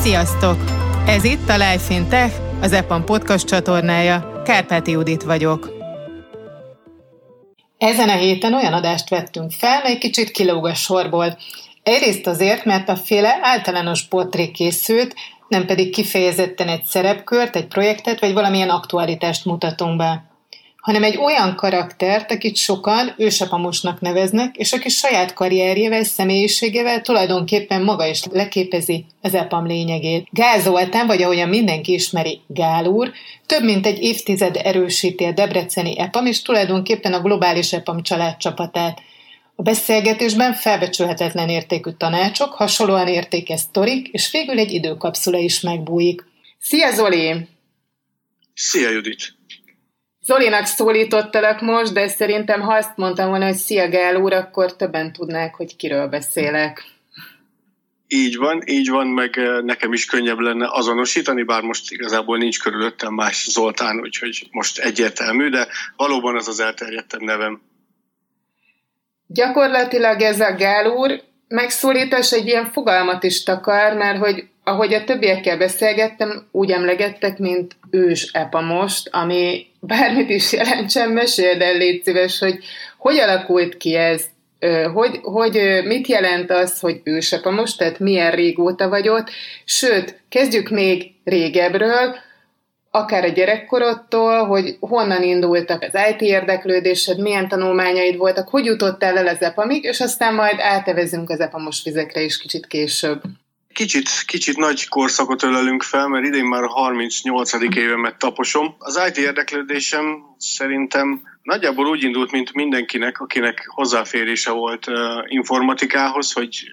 Sziasztok! Ez itt a Life in Tech, az EPAM podcast csatornája. Kárpáti Judit vagyok. Ezen a héten olyan adást vettünk fel, mely kicsit kilóg a sorból. Egyrészt azért, mert a féle általános portré készült, nem pedig kifejezetten egy szerepkört, egy projektet, vagy valamilyen aktualitást mutatunk be hanem egy olyan karaktert, akit sokan ősapamosnak neveznek, és aki saját karrierjével, személyiségével tulajdonképpen maga is leképezi az EPAM lényegét. Gál Zoltán, vagy ahogyan mindenki ismeri, Gál úr, több mint egy évtized erősíti a debreceni EPAM, és tulajdonképpen a globális EPAM családcsapatát. A beszélgetésben felbecsülhetetlen értékű tanácsok, hasonlóan értékes sztorik, és végül egy időkapszula is megbújik. Szia Zoli! Szia Judit! Zolinak szólítottalak most, de szerintem ha azt mondtam volna, hogy szia Gál úr, akkor többen tudnák, hogy kiről beszélek. Így van, így van, meg eh, nekem is könnyebb lenne azonosítani, bár most igazából nincs körülöttem más Zoltán, úgyhogy most egyértelmű, de valóban az az elterjedtebb nevem. Gyakorlatilag ez a Gál úr megszólítás egy ilyen fogalmat is takar, mert hogy ahogy a többiekkel beszélgettem, úgy emlegettek, mint ős epa most, ami bármit is jelentsen, meséld el, légy szíves, hogy hogy alakult ki ez, hogy, hogy mit jelent az, hogy ősepa most, tehát milyen régóta vagy ott, sőt, kezdjük még régebről, akár a gyerekkorodtól, hogy honnan indultak az IT érdeklődésed, milyen tanulmányaid voltak, hogy jutottál el az EPAMig, és aztán majd átevezünk az EPAMos vizekre is kicsit később. Kicsit, kicsit nagy korszakot ölelünk fel, mert idén már a 38. évemet taposom. Az IT érdeklődésem szerintem nagyjából úgy indult, mint mindenkinek, akinek hozzáférése volt uh, informatikához, hogy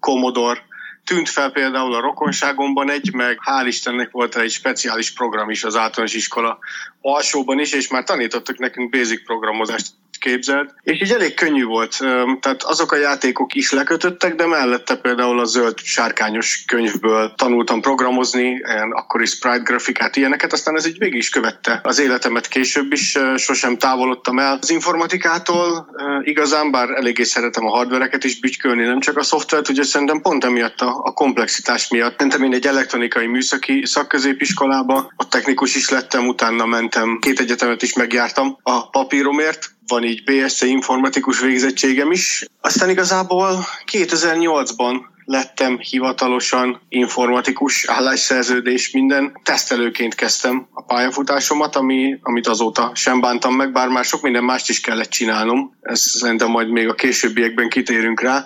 Commodore tűnt fel például a rokonságomban egy, meg hál' Istennek volt egy speciális program is az általános iskola alsóban is, és már tanítottak nekünk basic programozást képzeld. És így elég könnyű volt. Tehát azok a játékok is lekötöttek, de mellette például a zöld sárkányos könyvből tanultam programozni, akkori sprite grafikát, ilyeneket, aztán ez így végig is követte az életemet később is, sosem távolodtam el az informatikától, igazán, bár eléggé szeretem a hardvereket is bütykölni, nem csak a szoftvert, ugye szerintem pont emiatt a, a komplexitás miatt. Mentem én egy elektronikai műszaki szakközépiskolába, a technikus is lettem, utána mentem, két egyetemet is megjártam a papíromért, van így BSC informatikus végzettségem is. Aztán igazából 2008-ban lettem hivatalosan informatikus állásszerződés, minden. Tesztelőként kezdtem a pályafutásomat, ami, amit azóta sem bántam meg, bár már sok minden mást is kellett csinálnom. Ez szerintem majd még a későbbiekben kitérünk rá.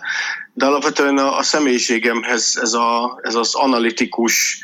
De alapvetően a, a személyiségemhez ez, a, ez az analitikus,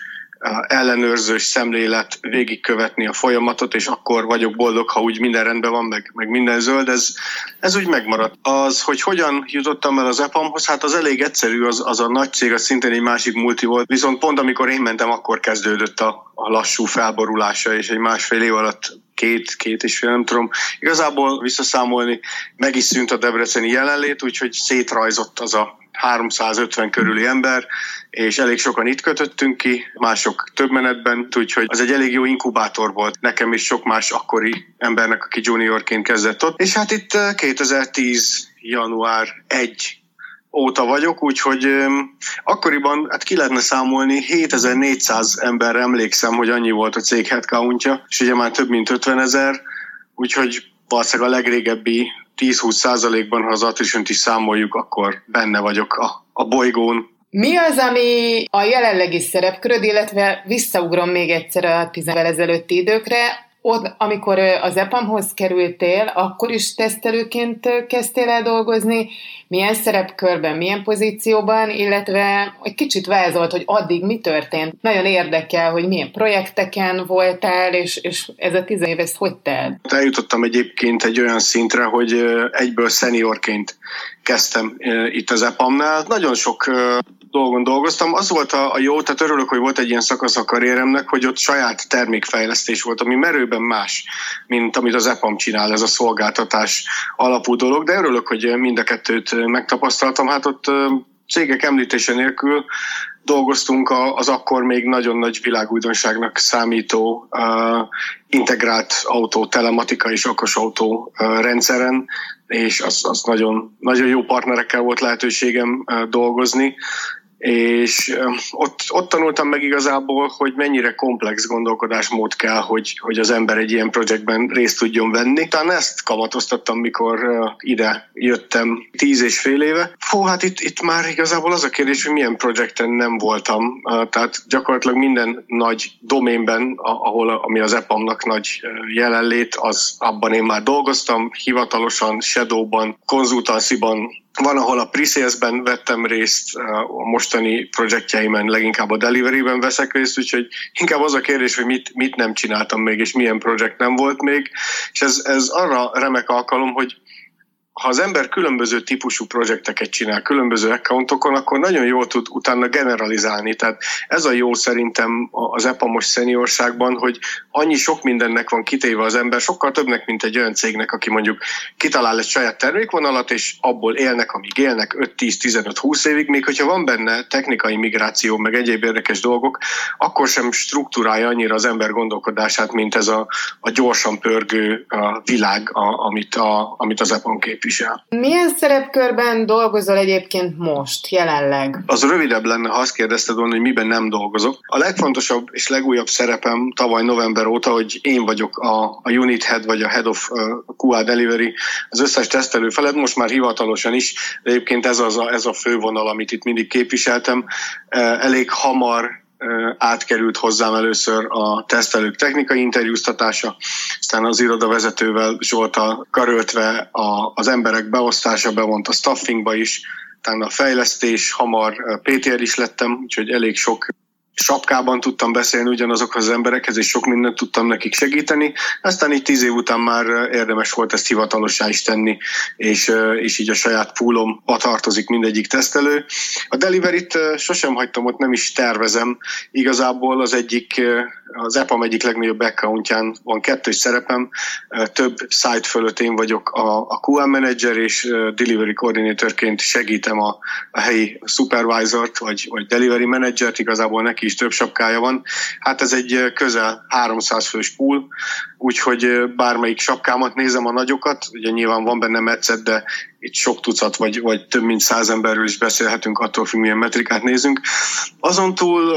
ellenőrzős szemlélet végigkövetni a folyamatot, és akkor vagyok boldog, ha úgy minden rendben van, meg, meg minden zöld, ez, ez úgy megmaradt. Az, hogy hogyan jutottam el az EPAM-hoz, hát az elég egyszerű, az, az a nagy cég, az szintén egy másik multi volt, viszont pont amikor én mentem, akkor kezdődött a, a lassú felborulása, és egy másfél év alatt két, két és fél, nem tudom. Igazából visszaszámolni, meg is szűnt a debreceni jelenlét, úgyhogy szétrajzott az a 350 körüli ember, és elég sokan itt kötöttünk ki, mások több menetben, úgyhogy az egy elég jó inkubátor volt nekem is sok más akkori embernek, aki juniorként kezdett ott. És hát itt 2010. Eh, január 1 óta vagyok, úgyhogy um, akkoriban hát ki lehetne számolni, 7400 ember emlékszem, hogy annyi volt a cég headcountja, és ugye már több mint 50 ezer, úgyhogy valószínűleg a legrégebbi 10-20 százalékban, ha az attrition is számoljuk, akkor benne vagyok a, a bolygón. Mi az, ami a jelenlegi szerepköröd, illetve visszaugrom még egyszer a 10 ezelőtti időkre, ott, amikor az EPAM-hoz kerültél, akkor is tesztelőként kezdtél el dolgozni, milyen szerepkörben, milyen pozícióban, illetve egy kicsit vázolt, hogy addig mi történt. Nagyon érdekel, hogy milyen projekteken voltál, és, és ez a tizen év, ezt hogy telt? Eljutottam egyébként egy olyan szintre, hogy egyből szeniorként kezdtem itt az EPAM-nál. Nagyon sok dolgon dolgoztam. Az volt a, a jó, tehát örülök, hogy volt egy ilyen szakasz a karrieremnek, hogy ott saját termékfejlesztés volt, ami merőben más, mint amit az EPAM csinál, ez a szolgáltatás alapú dolog, de örülök, hogy mind a kettőt megtapasztaltam. Hát ott cégek említése nélkül dolgoztunk az akkor még nagyon nagy világújdonságnak számító integrált autó, telematika és okos autó uh, rendszeren, és az, az nagyon, nagyon jó partnerekkel volt lehetőségem dolgozni és ott, ott tanultam meg igazából, hogy mennyire komplex gondolkodásmód kell, hogy, hogy az ember egy ilyen projektben részt tudjon venni. Talán ezt kamatoztattam, mikor ide jöttem tíz és fél éve. Fú, hát itt, itt már igazából az a kérdés, hogy milyen projekten nem voltam. Tehát gyakorlatilag minden nagy doménben, ahol ami az EPAM-nak nagy jelenlét, az abban én már dolgoztam, hivatalosan, Shadowban, konzultansiban, van, ahol a pre vettem részt, a mostani projektjeimen leginkább a delivery-ben veszek részt, úgyhogy inkább az a kérdés, hogy mit, mit nem csináltam még, és milyen projekt nem volt még, és ez, ez arra remek alkalom, hogy ha az ember különböző típusú projekteket csinál, különböző accountokon, akkor nagyon jól tud utána generalizálni. Tehát ez a jó szerintem az EPAMOS szeniorságban, hogy annyi sok mindennek van kitéve az ember, sokkal többnek, mint egy olyan cégnek, aki mondjuk kitalál egy saját termékvonalat, és abból élnek, amíg élnek 5-10-15-20 évig, még hogyha van benne technikai migráció, meg egyéb érdekes dolgok, akkor sem struktúrálja annyira az ember gondolkodását, mint ez a, a gyorsan pörgő a világ, a, amit, a, amit az EPAM képvisel képvisel. Milyen szerepkörben dolgozol egyébként most, jelenleg? Az rövidebb lenne, ha azt kérdezted volna, hogy miben nem dolgozok. A legfontosabb és legújabb szerepem tavaly november óta, hogy én vagyok a, a unit head vagy a head of QA delivery az összes tesztelő felett, most már hivatalosan is, de egyébként ez, az a, ez a fővonal, amit itt mindig képviseltem. Elég hamar átkerült hozzám először a tesztelők technikai interjúztatása, aztán az irodavezetővel Zsoltal karöltve a, az emberek beosztása, bevont a staffingba is, utána a fejlesztés, hamar PTR is lettem, úgyhogy elég sok sapkában tudtam beszélni ugyanazokhoz az emberekhez, és sok mindent tudtam nekik segíteni. Aztán így tíz év után már érdemes volt ezt hivatalossá is tenni, és, és így a saját poolom tartozik mindegyik tesztelő. A delivery-t sosem hagytam ott, nem is tervezem. Igazából az egyik az EPAM egyik legnagyobb accountján van kettős szerepem, több site fölött én vagyok a, a QM manager, és delivery coordinatorként segítem a, a helyi supervisort, vagy, vagy delivery managert, igazából neki is több sapkája van. Hát ez egy közel 300 fős pool, úgyhogy bármelyik sapkámat nézem a nagyokat, ugye nyilván van benne metszet, de itt sok tucat vagy, vagy több mint száz emberről is beszélhetünk, attól függ, milyen metrikát nézünk. Azon túl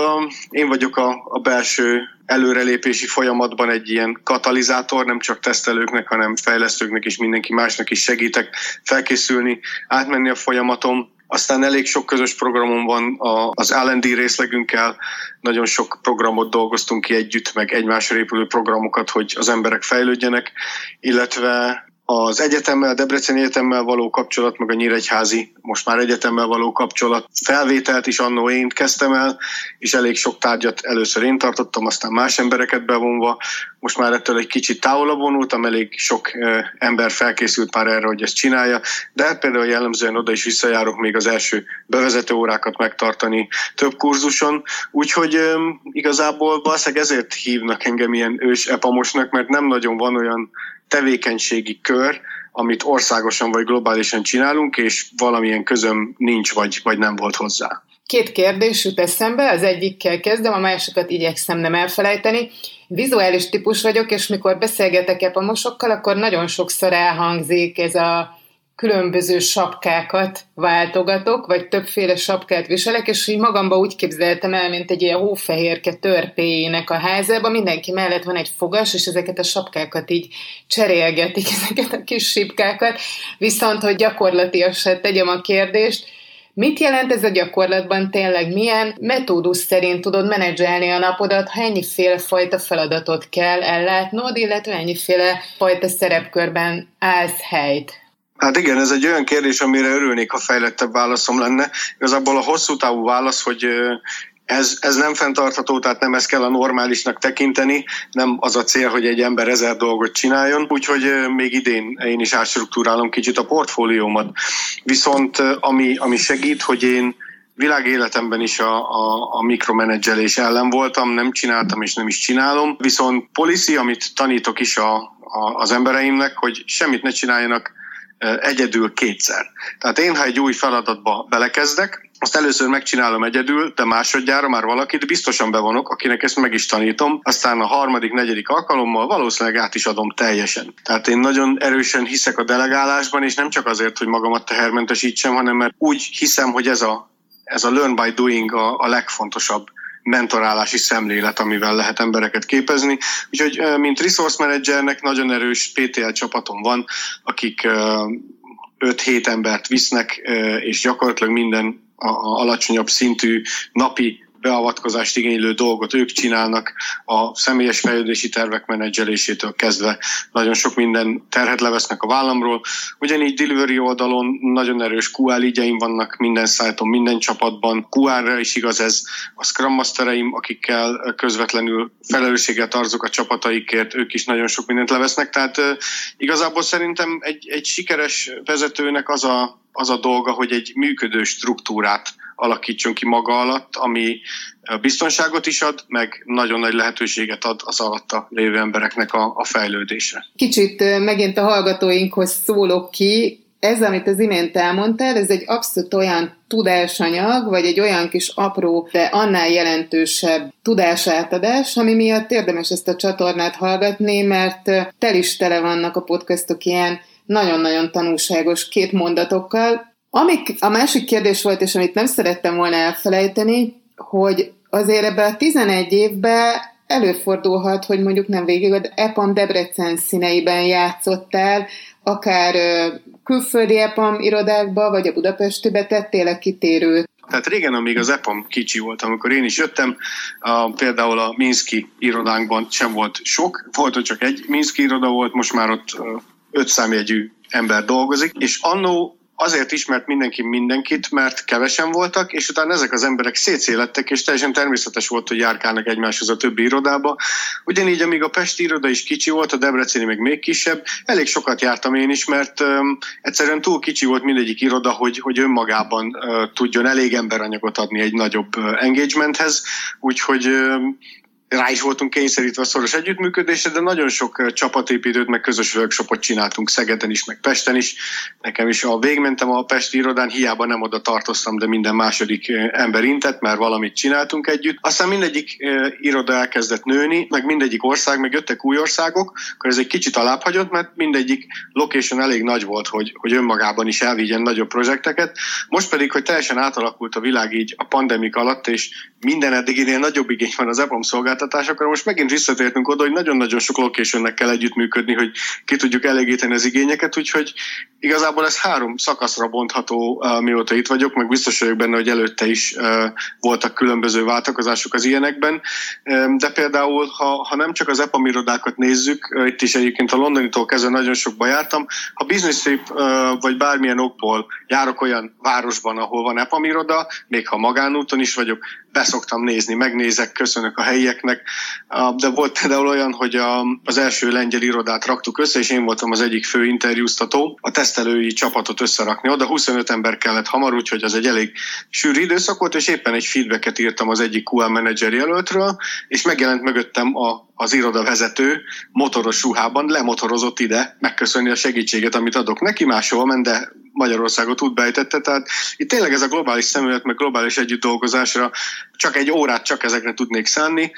én vagyok a, a belső előrelépési folyamatban egy ilyen katalizátor, nem csak tesztelőknek, hanem fejlesztőknek és mindenki másnak is segítek felkészülni, átmenni a folyamaton. Aztán elég sok közös programom van az L&D részlegünkkel, nagyon sok programot dolgoztunk ki együtt, meg egymásra épülő programokat, hogy az emberek fejlődjenek, illetve az egyetemmel, Debreceni Egyetemmel való kapcsolat, meg a Nyíregyházi, most már egyetemmel való kapcsolat felvételt is annó én kezdtem el, és elég sok tárgyat először én tartottam, aztán más embereket bevonva. Most már ettől egy kicsit távolabb vonultam, elég sok ember felkészült már erre, hogy ezt csinálja, de hát például jellemzően oda is visszajárok még az első bevezető órákat megtartani több kurzuson, úgyhogy igazából valószínűleg ezért hívnak engem ilyen ős epamosnak, mert nem nagyon van olyan tevékenységi kör, amit országosan vagy globálisan csinálunk, és valamilyen közöm nincs, vagy, vagy nem volt hozzá. Két kérdés jut eszembe, az egyikkel kezdem, a másikat igyekszem nem elfelejteni. Vizuális típus vagyok, és mikor beszélgetek epamosokkal, akkor nagyon sokszor elhangzik ez a különböző sapkákat váltogatok, vagy többféle sapkát viselek, és így magamba úgy képzeltem el, mint egy ilyen hófehérke törpéjének a házában, mindenki mellett van egy fogas, és ezeket a sapkákat így cserélgetik, ezeket a kis sipkákat, viszont, hogy gyakorlatilag tegyem a kérdést, Mit jelent ez a gyakorlatban tényleg? Milyen metódus szerint tudod menedzselni a napodat, ha ennyiféle fajta feladatot kell ellátnod, illetve ennyiféle fajta szerepkörben állsz helyt? Hát igen, ez egy olyan kérdés, amire örülnék, ha fejlettebb válaszom lenne. Igazából a hosszú távú válasz, hogy ez, ez nem fenntartható, tehát nem ezt kell a normálisnak tekinteni, nem az a cél, hogy egy ember ezer dolgot csináljon, úgyhogy még idén én is átstruktúrálom kicsit a portfóliómat. Viszont ami, ami segít, hogy én világéletemben is a, a, a mikromenedzselés ellen voltam, nem csináltam és nem is csinálom, viszont policy, amit tanítok is a, a, az embereimnek, hogy semmit ne csináljanak egyedül kétszer. Tehát én, ha egy új feladatba belekezdek, azt először megcsinálom egyedül, de másodjára már valakit biztosan bevonok, akinek ezt meg is tanítom, aztán a harmadik, negyedik alkalommal valószínűleg át is adom teljesen. Tehát én nagyon erősen hiszek a delegálásban, és nem csak azért, hogy magamat tehermentesítsem, hanem mert úgy hiszem, hogy ez a ez a learn by doing a, a legfontosabb mentorálási szemlélet, amivel lehet embereket képezni. Úgyhogy, mint resource managernek nagyon erős PTL csapatom van, akik 5-7 embert visznek, és gyakorlatilag minden a, alacsonyabb szintű napi beavatkozást igénylő dolgot ők csinálnak, a személyes fejlődési tervek menedzselésétől kezdve nagyon sok minden terhet levesznek a vállamról. Ugyanígy delivery oldalon nagyon erős QL igyeim vannak minden szájton, minden csapatban. QR-ra is igaz ez. A Scrum Mastereim, akikkel közvetlenül felelősséget arzok a csapataikért, ők is nagyon sok mindent levesznek. Tehát igazából szerintem egy, egy sikeres vezetőnek az a, az a dolga, hogy egy működő struktúrát alakítson ki maga alatt, ami biztonságot is ad, meg nagyon nagy lehetőséget ad az alatta lévő embereknek a, a fejlődésre. Kicsit megint a hallgatóinkhoz szólok ki, ez, amit az imént elmondtál, ez egy abszolút olyan tudásanyag, vagy egy olyan kis apró, de annál jelentősebb tudásátadás, ami miatt érdemes ezt a csatornát hallgatni, mert tel is tele vannak a podcastok ilyen nagyon-nagyon tanulságos két mondatokkal, Amik a másik kérdés volt, és amit nem szerettem volna elfelejteni, hogy azért ebbe a 11 évben előfordulhat, hogy mondjuk nem végig az EPAM Debrecen színeiben játszottál, akár külföldi EPAM irodákba, vagy a Budapestibe tettél kitérőt. Tehát régen, amíg az EPAM kicsi volt, amikor én is jöttem, a, például a Minszki irodánkban sem volt sok, volt hogy csak egy Minszki iroda volt, most már ott öt számjegyű ember dolgozik, és annó azért ismert mindenki mindenkit, mert kevesen voltak, és utána ezek az emberek szétszélettek, és teljesen természetes volt, hogy járkálnak egymáshoz a többi irodába. Ugyanígy, amíg a Pesti iroda is kicsi volt, a Debreceni még még kisebb, elég sokat jártam én is, mert um, egyszerűen túl kicsi volt mindegyik iroda, hogy, hogy önmagában uh, tudjon elég emberanyagot adni egy nagyobb uh, engagementhez, úgyhogy um, rá is voltunk kényszerítve a szoros együttműködésre, de nagyon sok csapatépítőt, meg közös workshopot csináltunk Szegeden is, meg Pesten is. Nekem is, a végmentem a Pesti irodán, hiába nem oda tartoztam, de minden második ember intett, mert valamit csináltunk együtt. Aztán mindegyik iroda elkezdett nőni, meg mindegyik ország, meg jöttek új országok, akkor ez egy kicsit alábbhagyott, mert mindegyik location elég nagy volt, hogy, hogy önmagában is elvigyen nagyobb projekteket. Most pedig, hogy teljesen átalakult a világ így a pandemik alatt, és minden eddiginél nagyobb igény van az EPAM szolgáltatásokra. Most megint visszatértünk oda, hogy nagyon-nagyon sok locationnek kell együttműködni, hogy ki tudjuk elégíteni az igényeket, úgyhogy igazából ez három szakaszra bontható, mióta itt vagyok, meg biztos vagyok benne, hogy előtte is voltak különböző váltakozások az ilyenekben, de például, ha, ha nem csak az EPAM irodákat nézzük, itt is egyébként a londonitól kezdve nagyon sokba jártam, ha business trip vagy bármilyen okból járok olyan városban, ahol van EPAM iroda, még ha magánúton is vagyok, beszoktam nézni, megnézek, köszönök a helyieknek, de volt például olyan, hogy a, az első lengyel irodát raktuk össze, és én voltam az egyik fő interjúztató, a tesztelői csapatot összerakni oda, 25 ember kellett hamar, úgyhogy az egy elég sűrű időszak volt, és éppen egy feedbacket írtam az egyik QA menedzser jelöltről, és megjelent mögöttem a, az iroda vezető motoros ruhában, lemotorozott ide, megköszönni a segítséget, amit adok neki, máshol ment, de Magyarországot úgy bejtette, tehát itt tényleg ez a globális szemlélet, meg globális együtt dolgozásra csak egy órát csak ezekre tudnék szánni.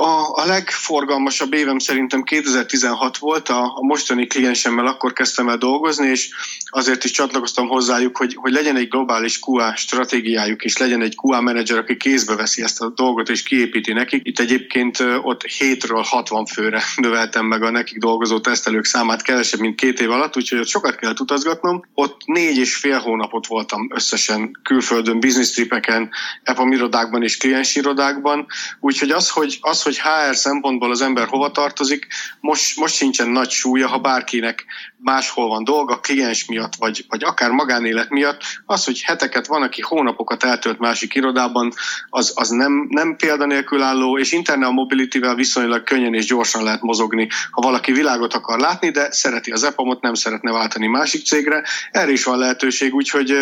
A, a legforgalmasabb évem szerintem 2016 volt, a, a mostani kliensemmel akkor kezdtem el dolgozni, és azért is csatlakoztam hozzájuk, hogy, hogy legyen egy globális QA stratégiájuk, és legyen egy QA menedzser, aki kézbe veszi ezt a dolgot, és kiépíti nekik. Itt egyébként ott 7-ről 60 főre növeltem meg a nekik dolgozó tesztelők számát kevesebb, mint két év alatt, úgyhogy ott sokat kell utazgatnom. Ott négy és fél hónapot voltam összesen külföldön, business tripeken, EPAM irodákban és kliens irodákban, úgyhogy az, hogy, az, hogy HR szempontból az ember hova tartozik, most, most sincsen nagy súlya, ha bárkinek máshol van dolga, kliens miatt, vagy, vagy akár magánélet miatt, az, hogy heteket van, aki hónapokat eltölt másik irodában, az, az nem, nem példanélkül álló, és Internal Mobility-vel viszonylag könnyen és gyorsan lehet mozogni, ha valaki világot akar látni, de szereti az EPAM-ot, nem szeretne váltani másik cégre, erre is van lehetőség, úgyhogy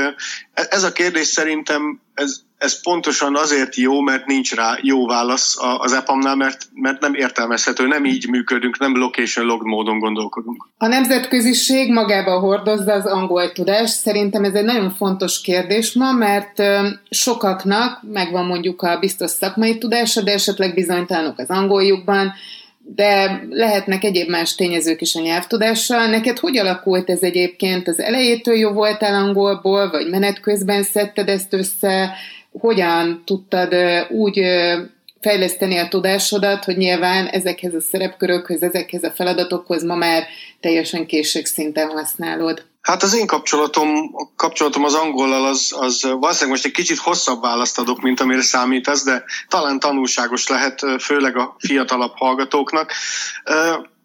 ez a kérdés szerintem ez, ez pontosan azért jó, mert nincs rá jó válasz az EPAM-nál, mert, mert nem értelmezhető, nem így működünk, nem location log módon gondolkodunk. A nemzetköziség magába hordozza az angol tudás. Szerintem ez egy nagyon fontos kérdés ma, mert sokaknak megvan mondjuk a biztos szakmai tudása, de esetleg bizonytalanok az angoljukban, de lehetnek egyéb más tényezők is a nyelvtudással. Neked hogy alakult ez egyébként? Az elejétől jó voltál angolból, vagy menet közben szedted ezt össze? hogyan tudtad úgy fejleszteni a tudásodat, hogy nyilván ezekhez a szerepkörökhöz, ezekhez a feladatokhoz ma már teljesen készségszinten használod. Hát az én kapcsolatom, kapcsolatom az angollal az, az valószínűleg most egy kicsit hosszabb választ adok, mint amire számítasz, de talán tanulságos lehet, főleg a fiatalabb hallgatóknak.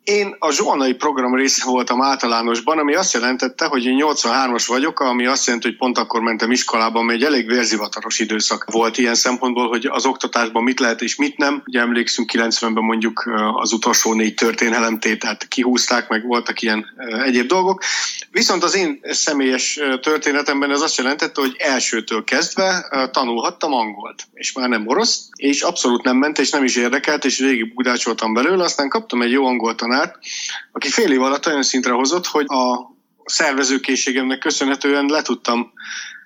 Én a zsolnai program része voltam általánosban, ami azt jelentette, hogy én 83-as vagyok, ami azt jelenti, hogy pont akkor mentem iskolába, ami egy elég vérzivataros időszak volt ilyen szempontból, hogy az oktatásban mit lehet és mit nem. Ugye emlékszünk 90-ben mondjuk az utolsó négy történelemtételt kihúzták, meg voltak ilyen egyéb dolgok. Viszont az én személyes történetemben ez azt jelentette, hogy elsőtől kezdve tanulhattam angolt, és már nem orosz, és abszolút nem ment, és nem is érdekelt, és végig budácsoltam belőle, aztán kaptam egy jó angol tanárt, aki fél év alatt olyan szintre hozott, hogy a szervezőkészségemnek köszönhetően le tudtam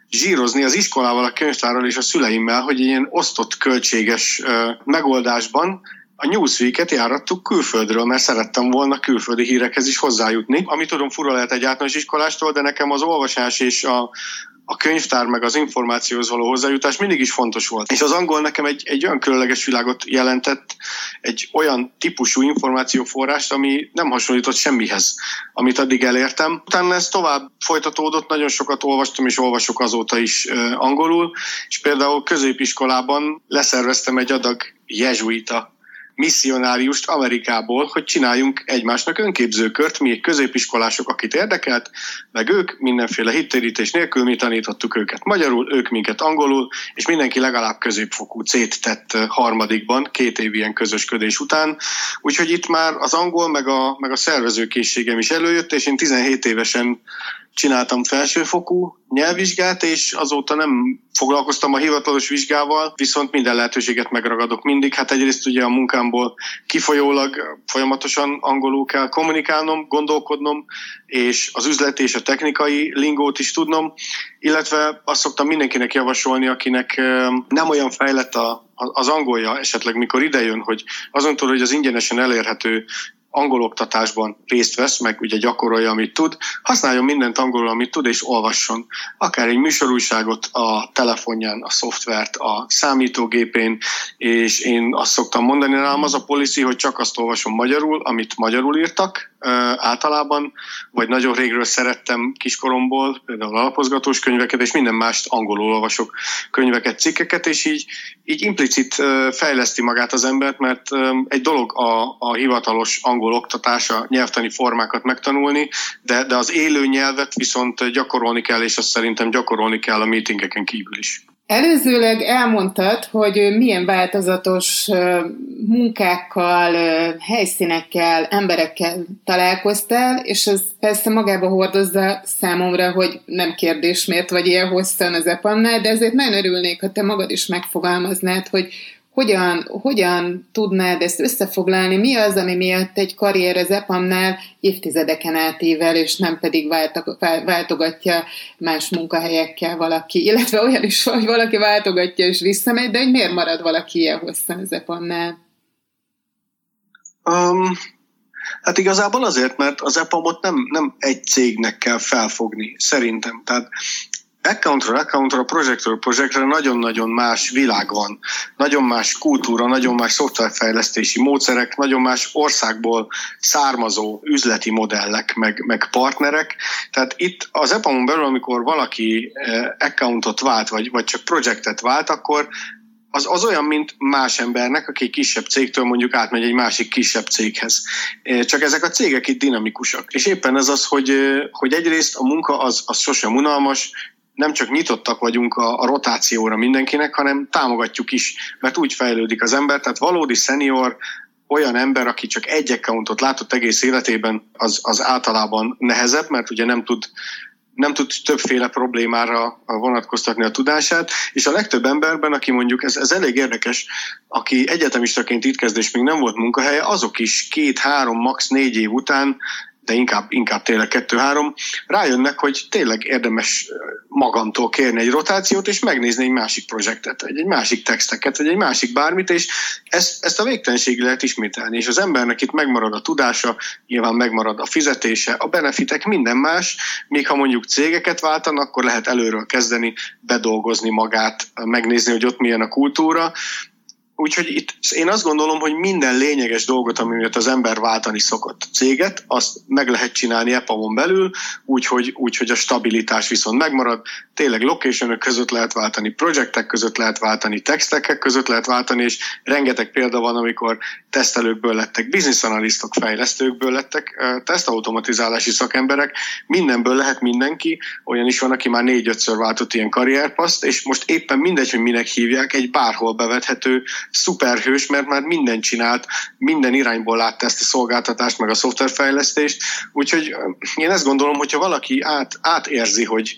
zsírozni az iskolával, a könyvtárral és a szüleimmel, hogy ilyen osztott költséges megoldásban a Newsweek-et járattuk külföldről, mert szerettem volna külföldi hírekhez is hozzájutni. Ami tudom, fura lehet egy általános iskolástól, de nekem az olvasás és a, a könyvtár meg az információhoz való hozzájutás mindig is fontos volt. És az angol nekem egy, egy olyan különleges világot jelentett, egy olyan típusú információforrást, ami nem hasonlított semmihez, amit addig elértem. Utána ez tovább folytatódott, nagyon sokat olvastam és olvasok azóta is angolul, és például középiskolában leszerveztem egy adag jezsuita misszionáriust Amerikából, hogy csináljunk egymásnak önképzőkört, mi középiskolások, akit érdekelt, meg ők mindenféle hittérítés nélkül mi tanítottuk őket magyarul, ők minket angolul, és mindenki legalább középfokú C-t tett harmadikban, két év ilyen közösködés után. Úgyhogy itt már az angol meg a, meg a szervezőkészségem is előjött, és én 17 évesen csináltam felsőfokú nyelvvizsgát, és azóta nem foglalkoztam a hivatalos vizsgával, viszont minden lehetőséget megragadok mindig. Hát egyrészt ugye a munkámból kifolyólag folyamatosan angolul kell kommunikálnom, gondolkodnom, és az üzleti és a technikai lingót is tudnom, illetve azt szoktam mindenkinek javasolni, akinek nem olyan fejlett a, az angolja esetleg, mikor idejön, hogy azon túl, hogy az ingyenesen elérhető angol oktatásban részt vesz, meg ugye gyakorolja, amit tud, használjon mindent angolul, amit tud, és olvasson. Akár egy műsorújságot a telefonján, a szoftvert, a számítógépén, és én azt szoktam mondani rám, az a policy, hogy csak azt olvasom magyarul, amit magyarul írtak, általában, vagy nagyon régről szerettem kiskoromból, például alapozgatós könyveket, és minden mást angolul olvasok könyveket, cikkeket, és így, így implicit fejleszti magát az embert, mert egy dolog a, a hivatalos angol oktatása, nyelvtani formákat megtanulni, de, de az élő nyelvet viszont gyakorolni kell, és azt szerintem gyakorolni kell a meetingeken kívül is. Előzőleg elmondtad, hogy milyen változatos munkákkal, helyszínekkel, emberekkel találkoztál, és ez persze magába hordozza számomra, hogy nem kérdés, miért vagy ilyen hosszan az EPAM-nál, de ezért nagyon örülnék, ha te magad is megfogalmaznád, hogy hogyan, hogyan tudnád ezt összefoglalni? Mi az, ami miatt egy karrier az EPAM-nál évtizedeken átível, és nem pedig váltogatja más munkahelyekkel valaki, illetve olyan is, hogy valaki váltogatja és visszamegy, de hogy miért marad valaki ilyen hosszan az EPAM-nál? Um, hát igazából azért, mert az EPAM-ot nem, nem egy cégnek kell felfogni, szerintem. Tehát accountról accountra, projektről projektre nagyon-nagyon más világ van, nagyon más kultúra, nagyon más szoftverfejlesztési módszerek, nagyon más országból származó üzleti modellek, meg, meg partnerek. Tehát itt az EPAM-on belül, amikor valaki eh, accountot vált, vagy, vagy csak projektet vált, akkor az, az olyan, mint más embernek, aki kisebb cégtől mondjuk átmegy egy másik kisebb céghez. Eh, csak ezek a cégek itt dinamikusak. És éppen ez az, hogy, eh, hogy egyrészt a munka az, az sosem unalmas, nem csak nyitottak vagyunk a, a rotációra mindenkinek, hanem támogatjuk is, mert úgy fejlődik az ember, tehát valódi senior, olyan ember, aki csak egy accountot látott egész életében, az, az általában nehezebb, mert ugye nem tud nem tud többféle problémára vonatkoztatni a tudását, és a legtöbb emberben, aki mondjuk, ez, ez elég érdekes, aki egyetemistaként itt kezd, és még nem volt munkahelye, azok is két, három, max. négy év után de inkább, inkább tényleg kettő-három, rájönnek, hogy tényleg érdemes magamtól kérni egy rotációt, és megnézni egy másik projektet, vagy egy másik texteket, vagy egy másik bármit, és ezt, ezt a végtelenségig lehet ismételni, és az embernek itt megmarad a tudása, nyilván megmarad a fizetése, a benefitek, minden más, még ha mondjuk cégeket váltanak, akkor lehet előről kezdeni, bedolgozni magát, megnézni, hogy ott milyen a kultúra, Úgyhogy itt én azt gondolom, hogy minden lényeges dolgot, ami miatt az ember váltani szokott céget, azt meg lehet csinálni EPAM-on belül, úgyhogy, úgyhogy a stabilitás viszont megmarad. Tényleg location között lehet váltani, projektek között lehet váltani, textek között lehet váltani, és rengeteg példa van, amikor tesztelőkből lettek, business analisztok, fejlesztőkből lettek, tesztautomatizálási szakemberek, mindenből lehet mindenki, olyan is van, aki már négy-ötször váltott ilyen karrierpaszt, és most éppen mindegy, hogy minek hívják, egy bárhol bevethető szuperhős, mert már mindent csinált, minden irányból látta ezt a szolgáltatást, meg a szoftverfejlesztést, úgyhogy én ezt gondolom, hogyha valaki át, átérzi, hogy,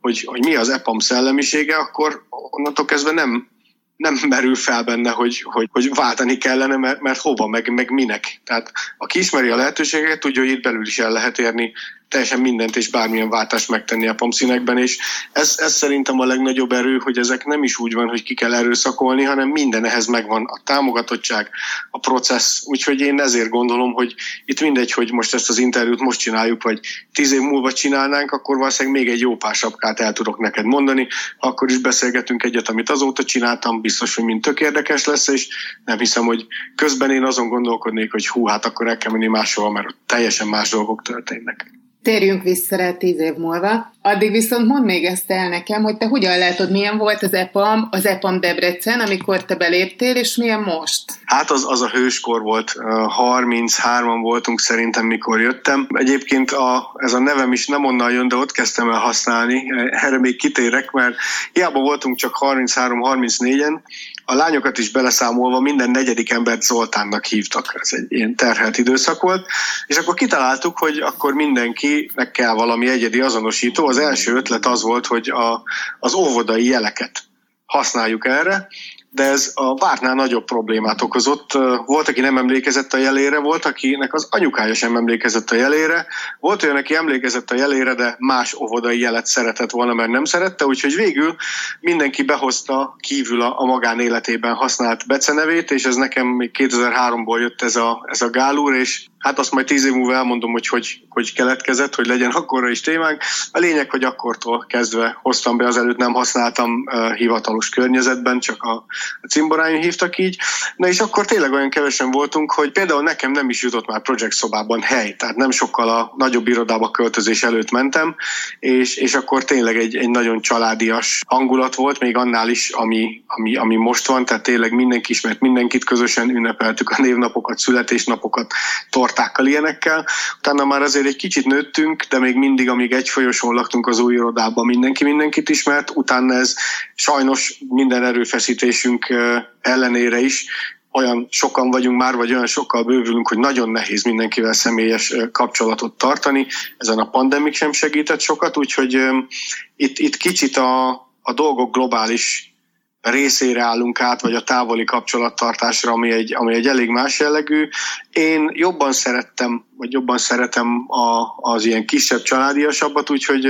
hogy, hogy mi az EPAM szellemisége, akkor onnantól kezdve nem, nem merül fel benne, hogy, hogy, hogy váltani kellene, mert, mert hova, meg, meg minek. Tehát aki ismeri a lehetőségeket, tudja, hogy itt belül is el lehet érni teljesen mindent és bármilyen váltást megtenni a pomszínekben, és ez, ez szerintem a legnagyobb erő, hogy ezek nem is úgy van, hogy ki kell erőszakolni, hanem minden ehhez megvan. A támogatottság, a processz, úgyhogy én ezért gondolom, hogy itt mindegy, hogy most ezt az interjút most csináljuk, vagy tíz év múlva csinálnánk, akkor valószínűleg még egy jó pár el tudok neked mondani, akkor is beszélgetünk egyet, amit azóta csináltam, biztos, hogy mind tök érdekes lesz, és nem hiszem, hogy közben én azon gondolkodnék, hogy hú, hát akkor el kell menni máshol, mert teljesen más dolgok történnek. Térjünk vissza rá tíz év múlva. Addig viszont mondd még ezt el nekem, hogy te hogyan látod, milyen volt az EPAM, az EPAM Debrecen, amikor te beléptél, és milyen most? Hát az, az a hőskor volt, 33-an voltunk szerintem, mikor jöttem. Egyébként a, ez a nevem is nem onnan jön, de ott kezdtem el használni. Erre még kitérek, mert hiába voltunk csak 33-34-en, a lányokat is beleszámolva minden negyedik embert Zoltánnak hívtak. Ez egy ilyen terhelt időszak volt. És akkor kitaláltuk, hogy akkor mindenkinek kell valami egyedi azonosító. Az első ötlet az volt, hogy a, az óvodai jeleket használjuk erre, de ez a vártnál nagyobb problémát okozott. Volt, aki nem emlékezett a jelére, volt, akinek az anyukája sem emlékezett a jelére, volt olyan, aki emlékezett a jelére, de más óvodai jelet szeretett volna, mert nem szerette, úgyhogy végül mindenki behozta kívül a, a magánéletében használt becenevét, és ez nekem még 2003-ból jött ez a, ez a gálúr, és Hát azt majd tíz év múlva elmondom, hogy hogy, hogy keletkezett, hogy legyen akkorra is témánk. A lényeg, hogy akkortól kezdve hoztam be, azelőtt nem használtam uh, hivatalos környezetben, csak a, a cimboráim hívtak így. Na és akkor tényleg olyan kevesen voltunk, hogy például nekem nem is jutott már projekt szobában hely, tehát nem sokkal a nagyobb irodába költözés előtt mentem, és, és akkor tényleg egy, egy nagyon családias hangulat volt, még annál is, ami, ami, ami most van, tehát tényleg mindenki ismert mindenkit, közösen ünnepeltük a névnapokat, születésnapokat, tort tortákkal, ilyenekkel. Utána már azért egy kicsit nőttünk, de még mindig, amíg egy folyosón laktunk az új irodában, mindenki mindenkit ismert. Utána ez sajnos minden erőfeszítésünk ellenére is olyan sokan vagyunk már, vagy olyan sokkal bővülünk, hogy nagyon nehéz mindenkivel személyes kapcsolatot tartani. Ezen a pandemik sem segített sokat, úgyhogy itt, itt kicsit a, a dolgok globális részére állunk át, vagy a távoli kapcsolattartásra, ami egy, ami egy elég más jellegű. Én jobban szerettem, vagy jobban szeretem a, az ilyen kisebb családiasabbat, úgyhogy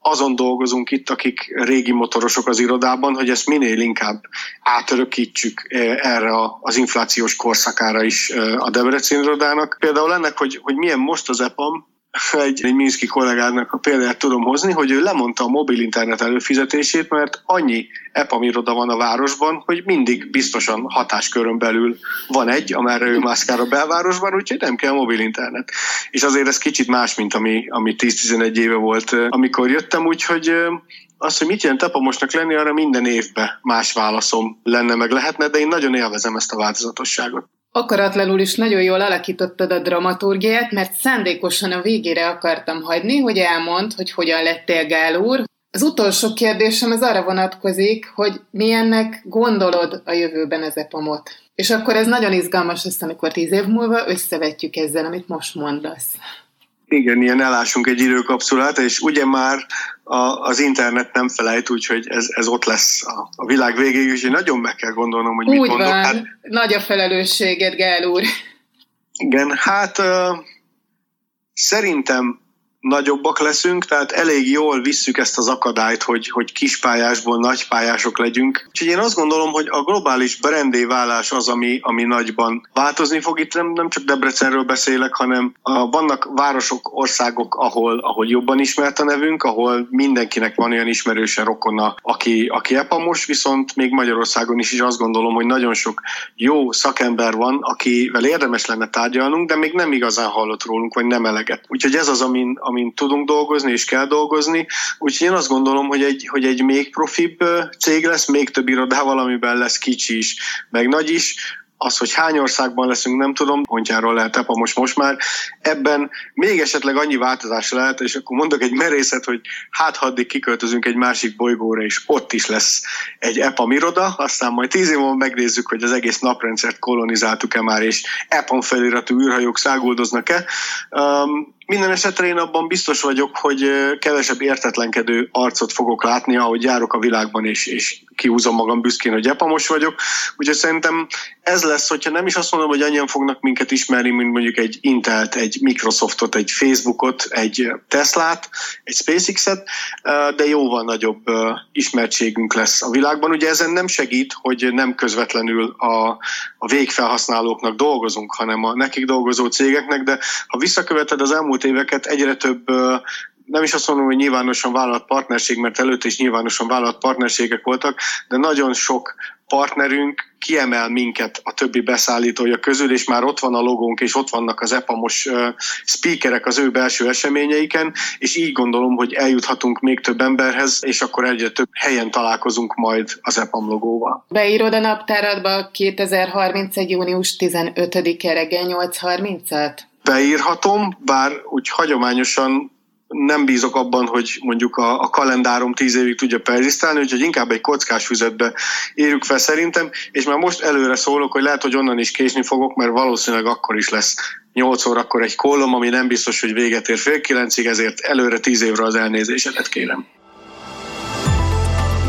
azon dolgozunk itt, akik régi motorosok az irodában, hogy ezt minél inkább átörökítsük erre az inflációs korszakára is a Debrecen irodának. Például ennek, hogy, hogy milyen most az EPAM, egy, egy Minszki kollégának a példát tudom hozni, hogy ő lemondta a mobil internet előfizetését, mert annyi EPAM van a városban, hogy mindig biztosan hatáskörön belül van egy, amerre ő mászkál a belvárosban, úgyhogy nem kell mobil internet. És azért ez kicsit más, mint ami, ami 10-11 éve volt, amikor jöttem, úgyhogy az, hogy mit jelent EPAMosnak lenni, arra minden évben más válaszom lenne, meg lehetne, de én nagyon élvezem ezt a változatosságot. Akaratlanul is nagyon jól alakítottad a dramaturgiát, mert szándékosan a végére akartam hagyni, hogy elmond, hogy hogyan lettél Gál úr. Az utolsó kérdésem az arra vonatkozik, hogy milyennek gondolod a jövőben az epamot. És akkor ez nagyon izgalmas lesz, amikor tíz év múlva összevetjük ezzel, amit most mondasz. Igen, ilyen elásunk egy időkapszulát, és ugye már a, az internet nem felejt, úgyhogy ez, ez ott lesz a, a világ végéig, és én nagyon meg kell gondolnom, hogy mit Úgy mondok. Van. Hát, Nagy a felelősséged, Gál úr. Igen, hát uh, Szerintem nagyobbak leszünk, tehát elég jól visszük ezt az akadályt, hogy, hogy kispályásból nagypályások legyünk. Úgyhogy én azt gondolom, hogy a globális brandé válás az, ami, ami nagyban változni fog. Itt nem, nem csak Debrecenről beszélek, hanem a, vannak városok, országok, ahol, ahol jobban ismert a nevünk, ahol mindenkinek van olyan ismerőse rokona, aki, aki epamos, viszont még Magyarországon is, is azt gondolom, hogy nagyon sok jó szakember van, akivel érdemes lenne tárgyalnunk, de még nem igazán hallott rólunk, vagy nem eleget. Úgyhogy ez az, amin, amin tudunk dolgozni, és kell dolgozni. Úgyhogy én azt gondolom, hogy egy, hogy egy még profibb cég lesz, még több irodával, amiben lesz kicsi is, meg nagy is, az, hogy hány országban leszünk, nem tudom, pontjáról lehet EPA most, most már. Ebben még esetleg annyi változás lehet, és akkor mondok egy merészet, hogy hát ha addig kiköltözünk egy másik bolygóra, és ott is lesz egy EPA miroda, aztán majd tíz év múlva megnézzük, hogy az egész naprendszert kolonizáltuk-e már, és EPA feliratú űrhajók száguldoznak-e. Um, minden esetre én abban biztos vagyok, hogy kevesebb értetlenkedő arcot fogok látni, ahogy járok a világban, és, és kihúzom magam büszkén, hogy epamos vagyok. Úgyhogy szerintem ez lesz, hogyha nem is azt mondom, hogy annyian fognak minket ismerni, mint mondjuk egy Intelt, egy Microsoftot, egy Facebookot, egy Teslát, egy SpaceX-et, de jóval nagyobb ismertségünk lesz a világban. Ugye ezen nem segít, hogy nem közvetlenül a, a végfelhasználóknak dolgozunk, hanem a nekik dolgozó cégeknek, de ha visszaköveted az elmúlt éveket, egyre több nem is azt mondom, hogy nyilvánosan vállalt partnerség, mert előtte is nyilvánosan vállalt partnerségek voltak, de nagyon sok partnerünk kiemel minket a többi beszállítója közül, és már ott van a logónk, és ott vannak az EPAMOS speakerek az ő belső eseményeiken, és így gondolom, hogy eljuthatunk még több emberhez, és akkor egyre több helyen találkozunk majd az EPAM logóval. Beírod a naptáradba 2031. június 15-e reggel 8.30-at? Beírhatom, bár úgy hagyományosan nem bízok abban, hogy mondjuk a, a kalendárom tíz évig tudja perzisztálni, úgyhogy inkább egy kockás füzetbe írjuk fel szerintem, és már most előre szólok, hogy lehet, hogy onnan is késni fogok, mert valószínűleg akkor is lesz 8 órakor egy kollom, ami nem biztos, hogy véget ér fél kilencig, ezért előre tíz évre az elnézésedet kérem.